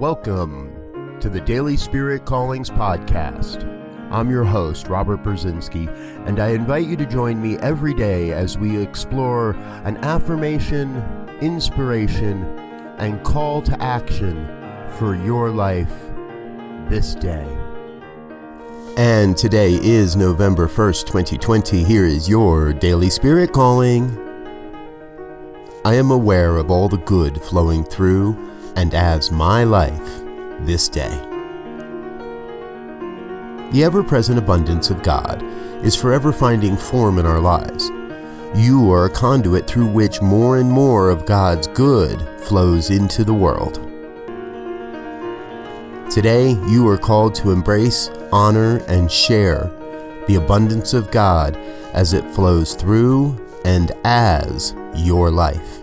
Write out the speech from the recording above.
Welcome to the Daily Spirit Callings Podcast. I'm your host, Robert Brzezinski, and I invite you to join me every day as we explore an affirmation, inspiration, and call to action for your life this day. And today is November 1st, 2020. Here is your Daily Spirit Calling. I am aware of all the good flowing through and as my life this day. The ever present abundance of God is forever finding form in our lives. You are a conduit through which more and more of God's good flows into the world. Today, you are called to embrace, honor, and share the abundance of God as it flows through and as your life.